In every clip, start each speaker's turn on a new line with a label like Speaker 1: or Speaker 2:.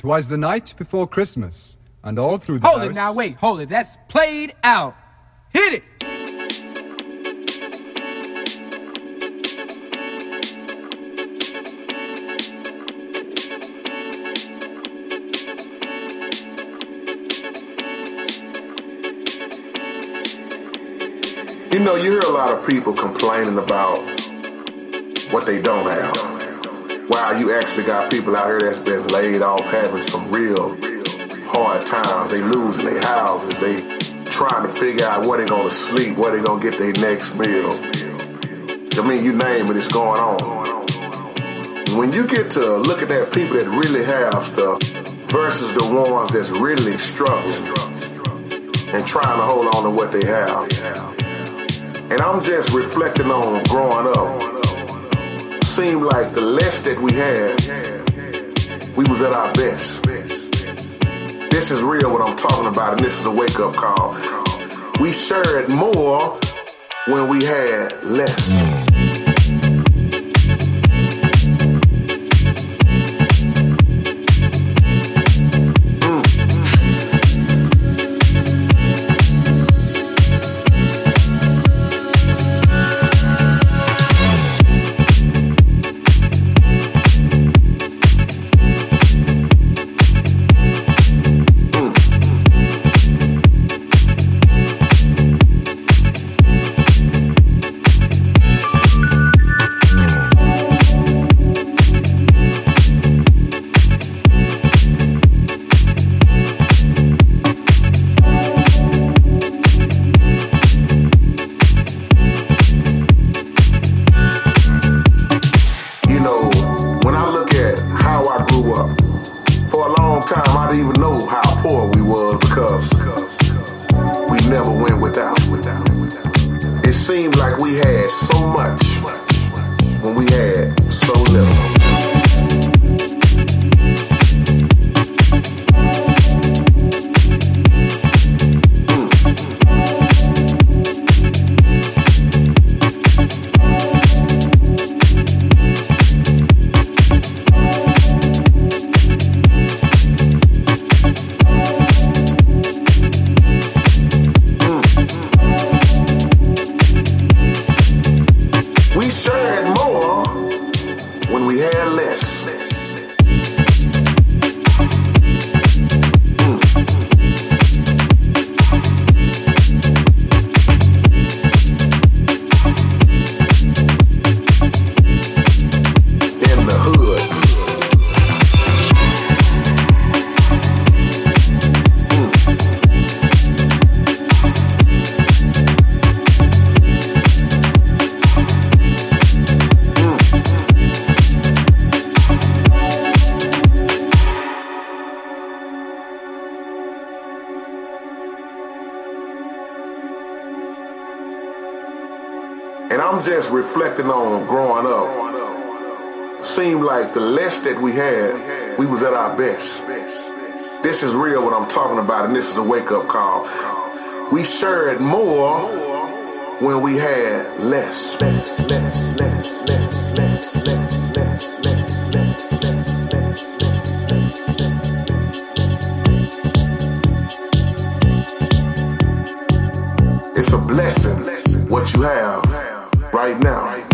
Speaker 1: Twas the night before Christmas, and all through the
Speaker 2: Hold
Speaker 1: house...
Speaker 2: it now, wait, hold it. That's played out. Hit it!
Speaker 3: You know, you hear a lot of people complaining about what they don't have. Wow, you actually got people out here that's been laid off having some real hard times. They losing their houses. They trying to figure out where they gonna sleep, where they gonna get their next meal. I mean, you name it, it's going on. When you get to look at that people that really have stuff versus the ones that's really struggling and trying to hold on to what they have. And I'm just reflecting on growing up. Seemed like the less that we had, we was at our best. This is real what I'm talking about, and this is a wake up call. We shared more when we had less. Didn't even know how poor we was because we never went without. It seemed like we had so much when we had this is a wake up call. We shared more when we had less. less, less, less, less, It's a blessing what you have right now.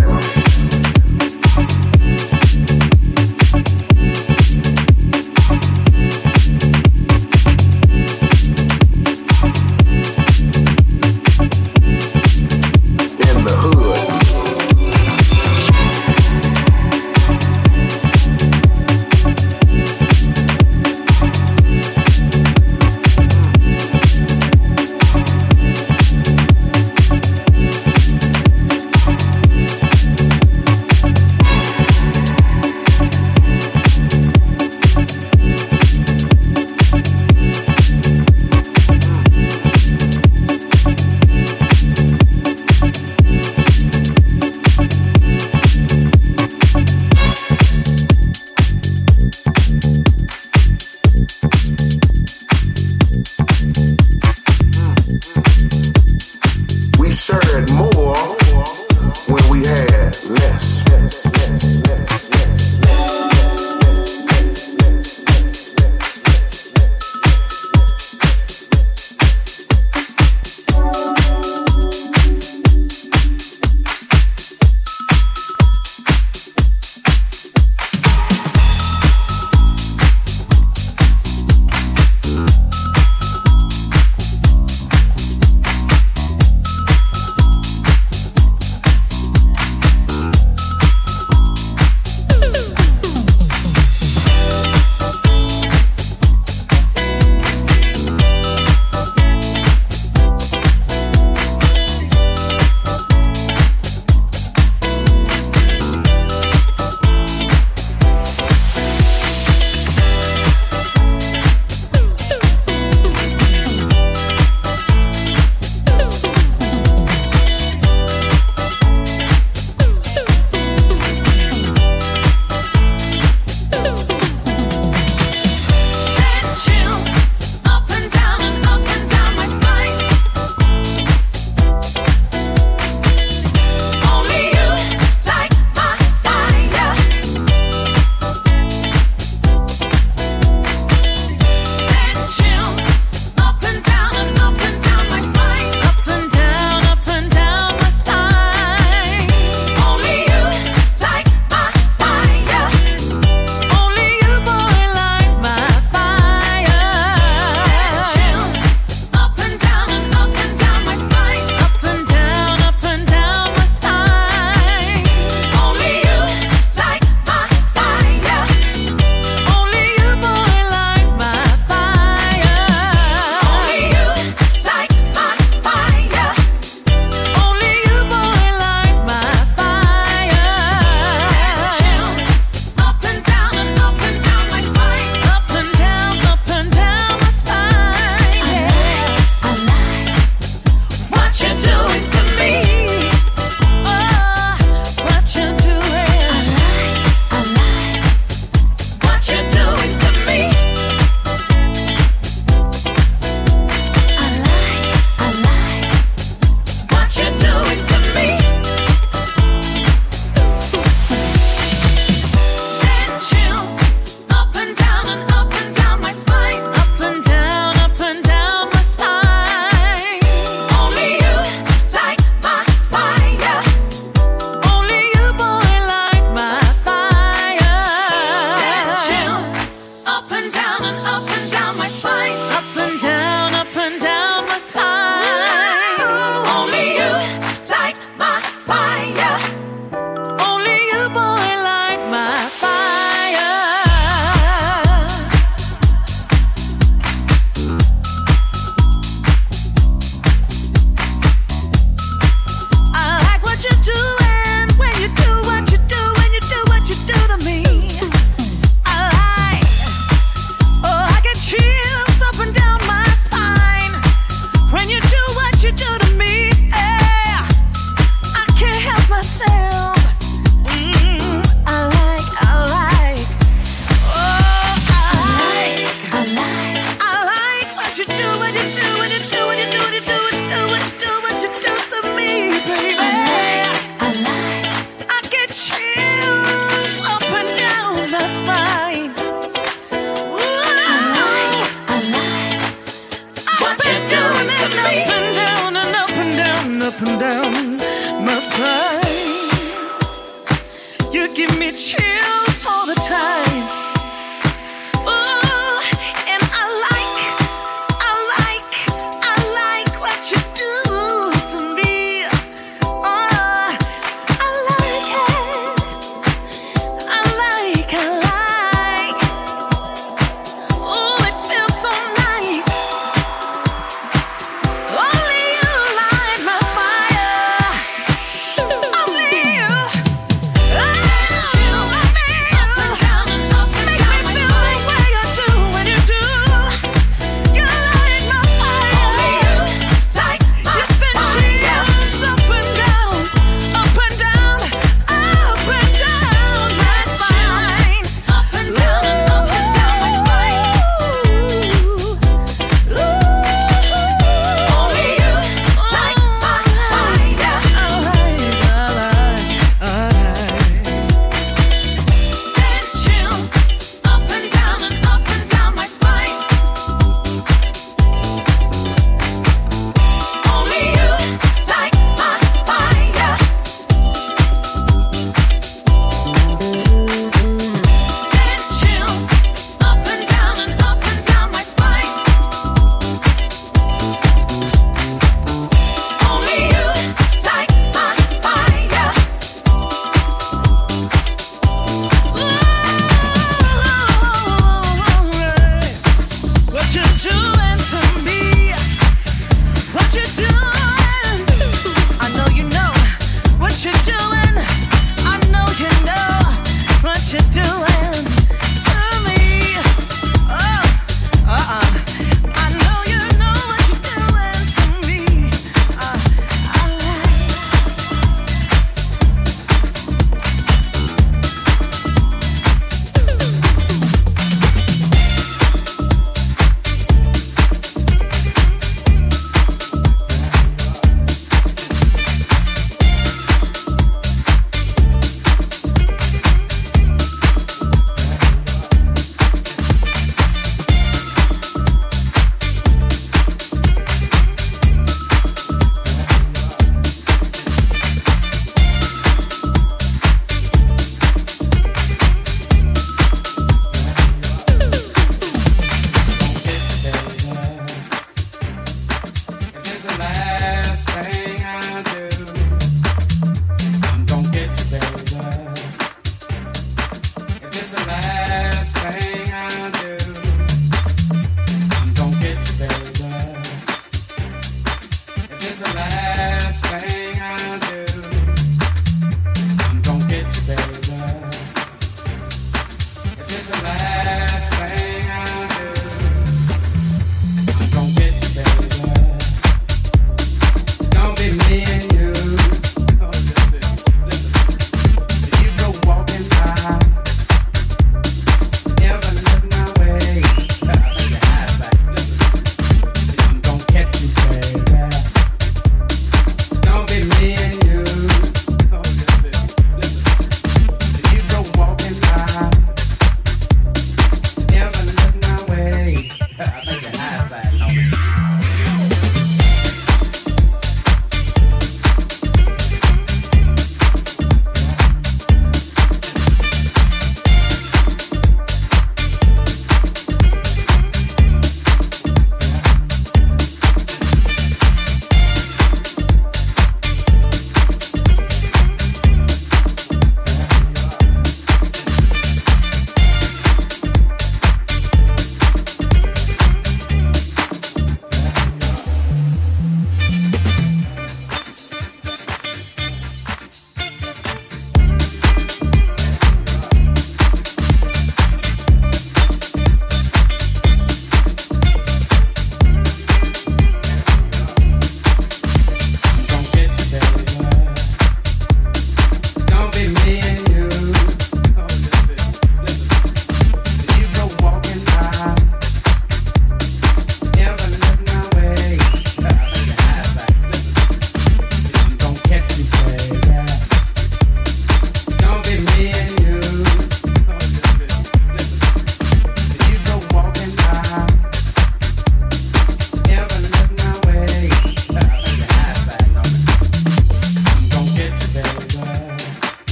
Speaker 4: coming up.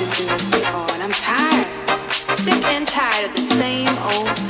Speaker 4: bodies in this we are, I'm tired, sick and
Speaker 5: tired of the
Speaker 4: same old.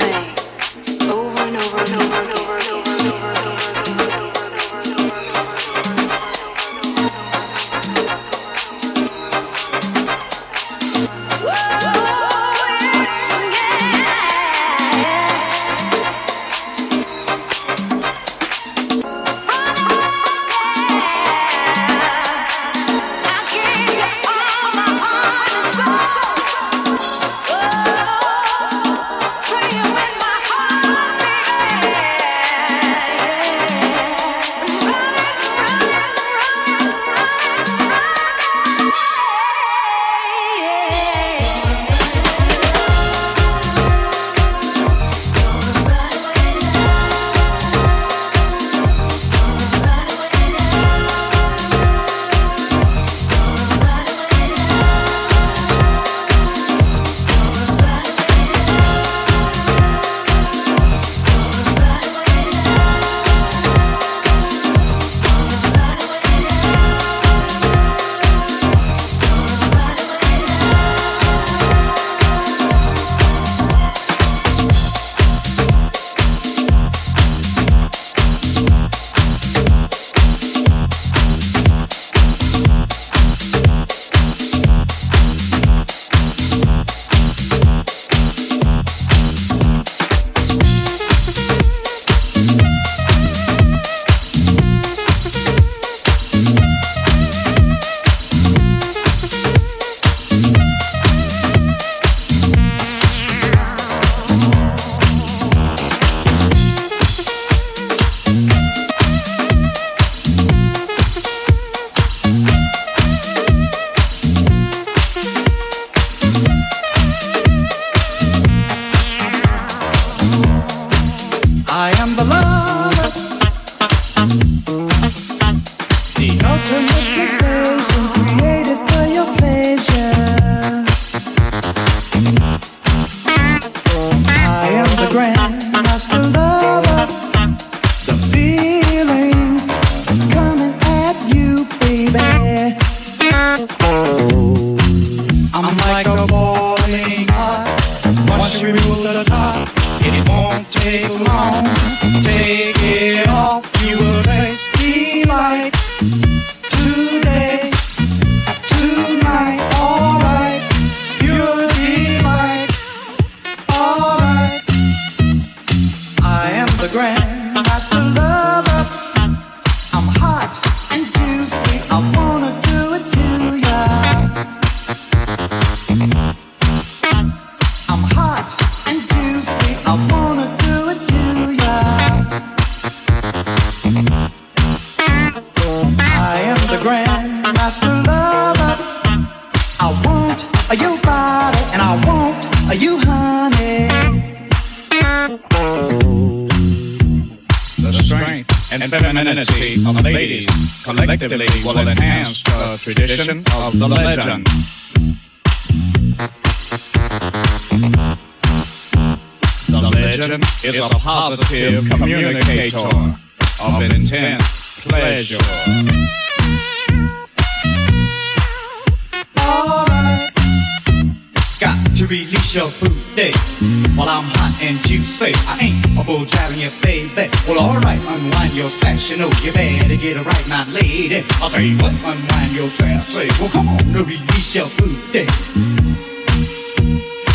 Speaker 4: Unwind your sash. You know you better get it right, my lady. I say, what? Unwind your sash. Say, well, come on, now release your booty.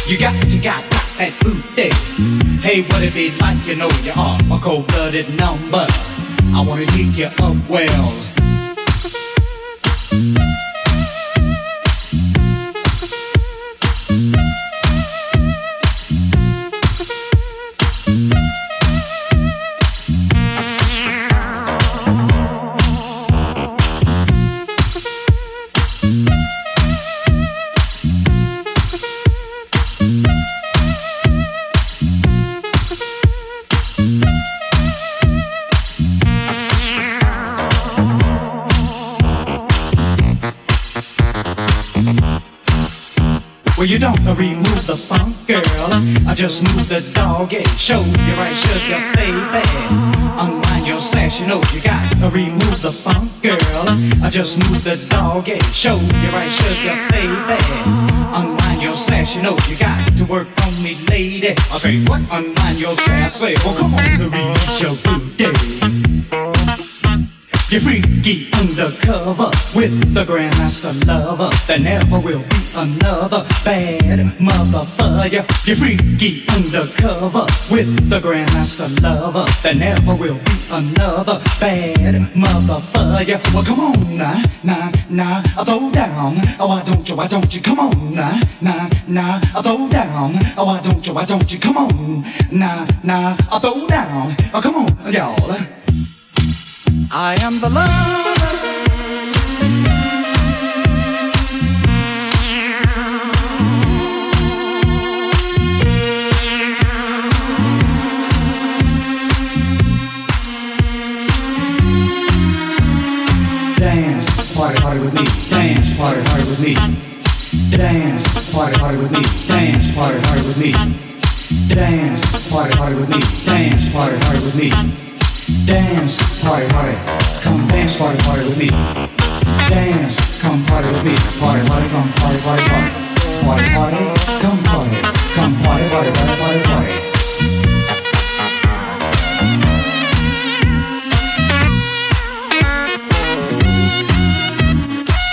Speaker 4: You got to got that booty. Hey, what it be like? You know you are a cold-blooded number. I wanna heat you up. Well, just move the doggy. Show you right, sugar, baby. Unwind your sash, you know you got to remove the funk, girl. I just move the doggy. Show you right, sugar, baby. Unwind your sash, you know you got to work on me, lady. I say, what? Unwind your sash. Say, well, come on, release your booty. You're freaky undercover with the Grandmaster lover. There never will be another bad motherfucker. you. You're freaky undercover with the Grandmaster lover. There never will be another bad motherfucker. Well, come on now, now, now, I throw down. Oh, why don't you, why don't you? Come on now, now, now, I throw down. Oh, why don't you, why don't you? Come on now, now, I throw down. Oh, come on, y'all. I am the love. Dance, party, party with me. Dance, party, party with me. Dance, party, party with me. Dance, party, with me. Dance, party, with me. Dance, party, with me. Come dance, party, party with me. Dance, come party with me. Party, party, come party, party, party. Party, party, come party. Come party, party, party, party, party.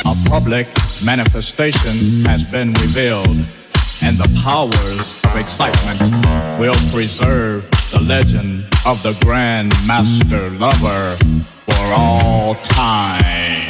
Speaker 5: A public manifestation has been revealed, and the powers of excitement will preserve the legend of the Grand Master Lover for all times.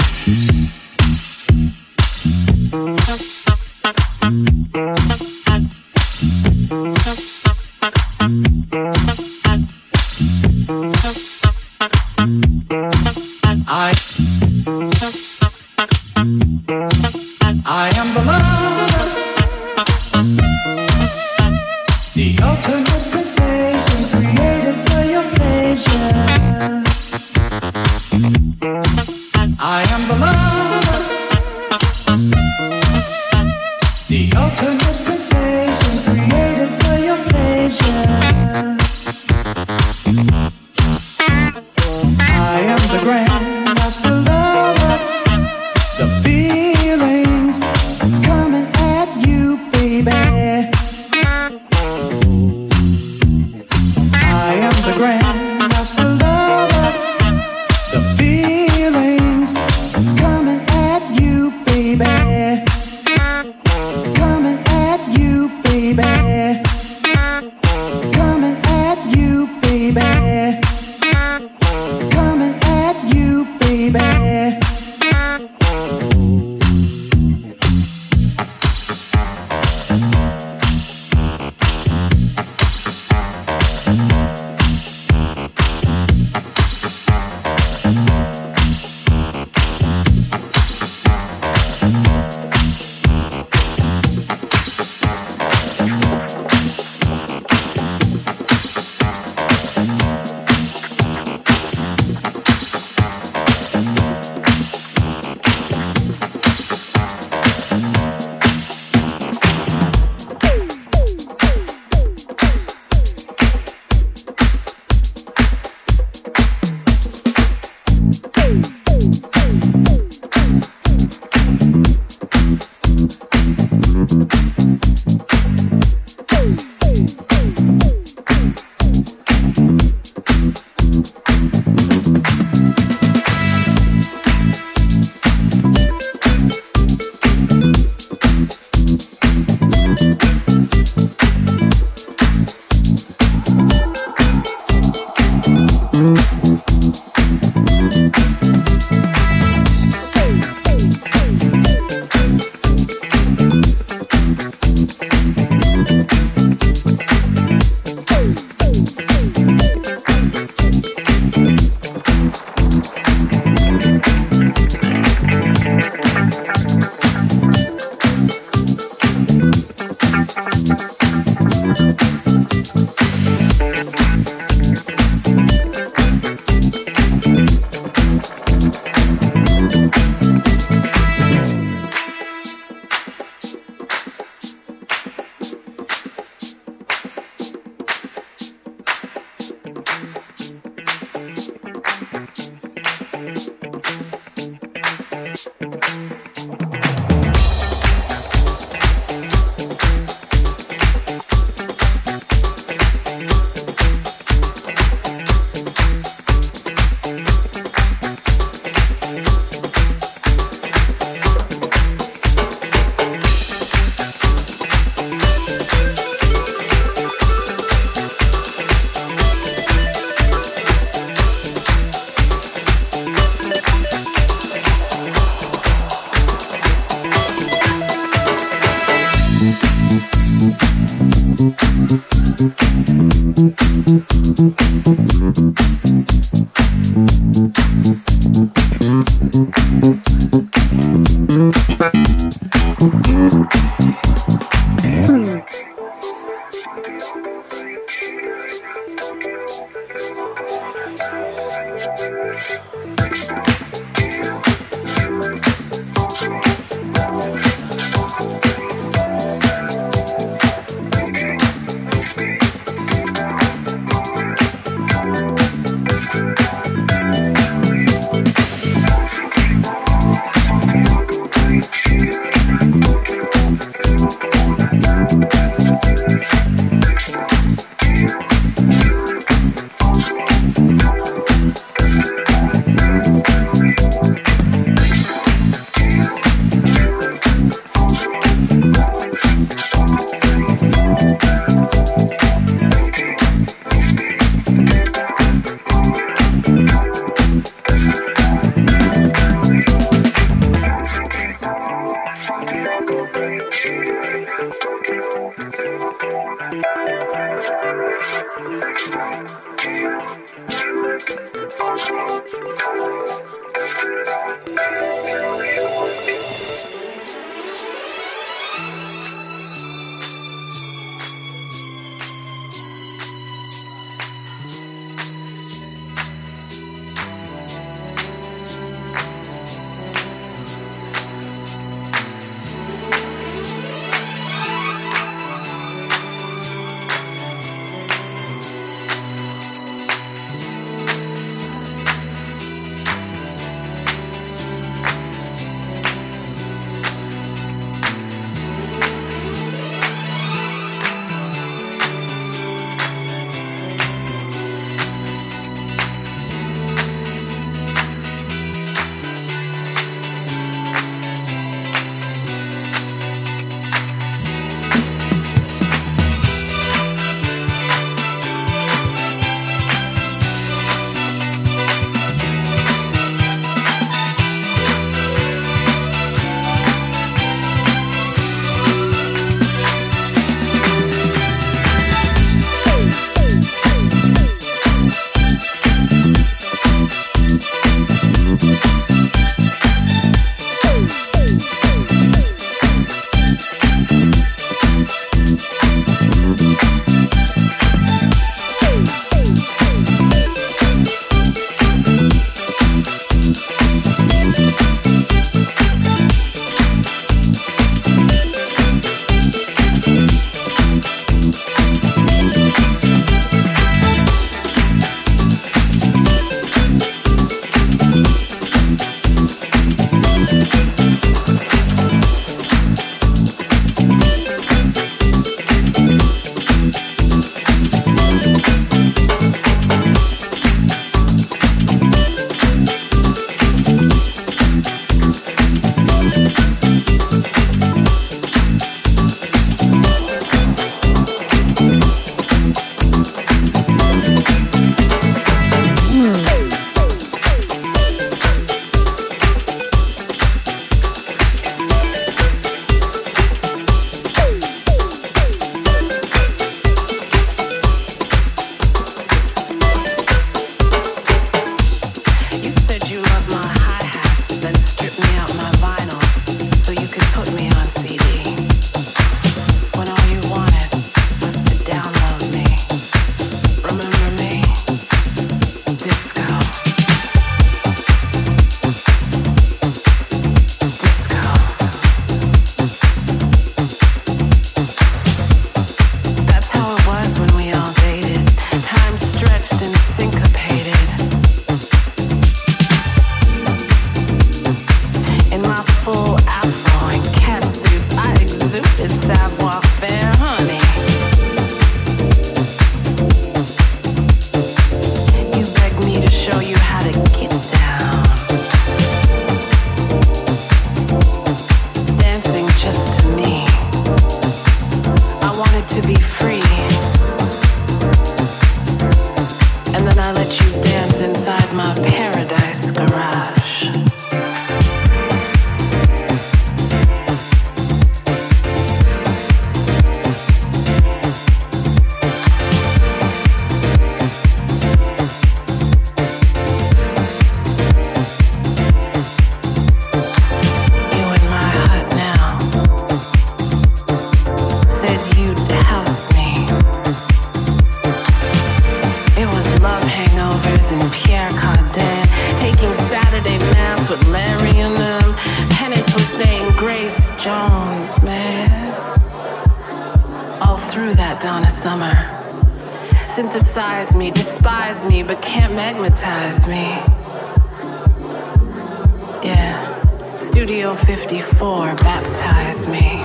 Speaker 6: 54 baptized me.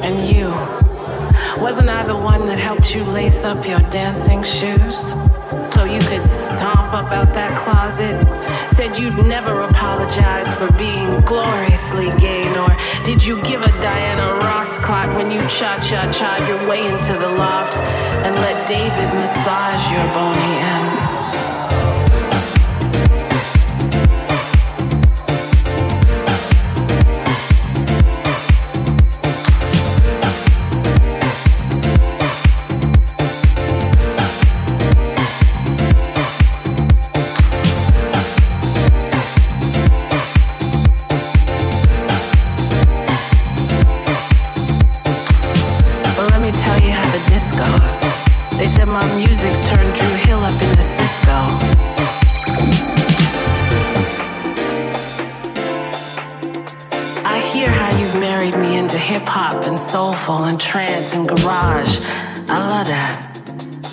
Speaker 6: And you, wasn't I the one that helped you lace up your dancing shoes? so you could stomp up out that closet. Said you'd never apologize for being gloriously gay, nor did you give a Diana Ross clot when you cha cha cha your way into the loft and let David massage your bony end.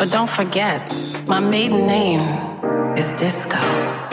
Speaker 6: Don't forget, my maiden name is Disco.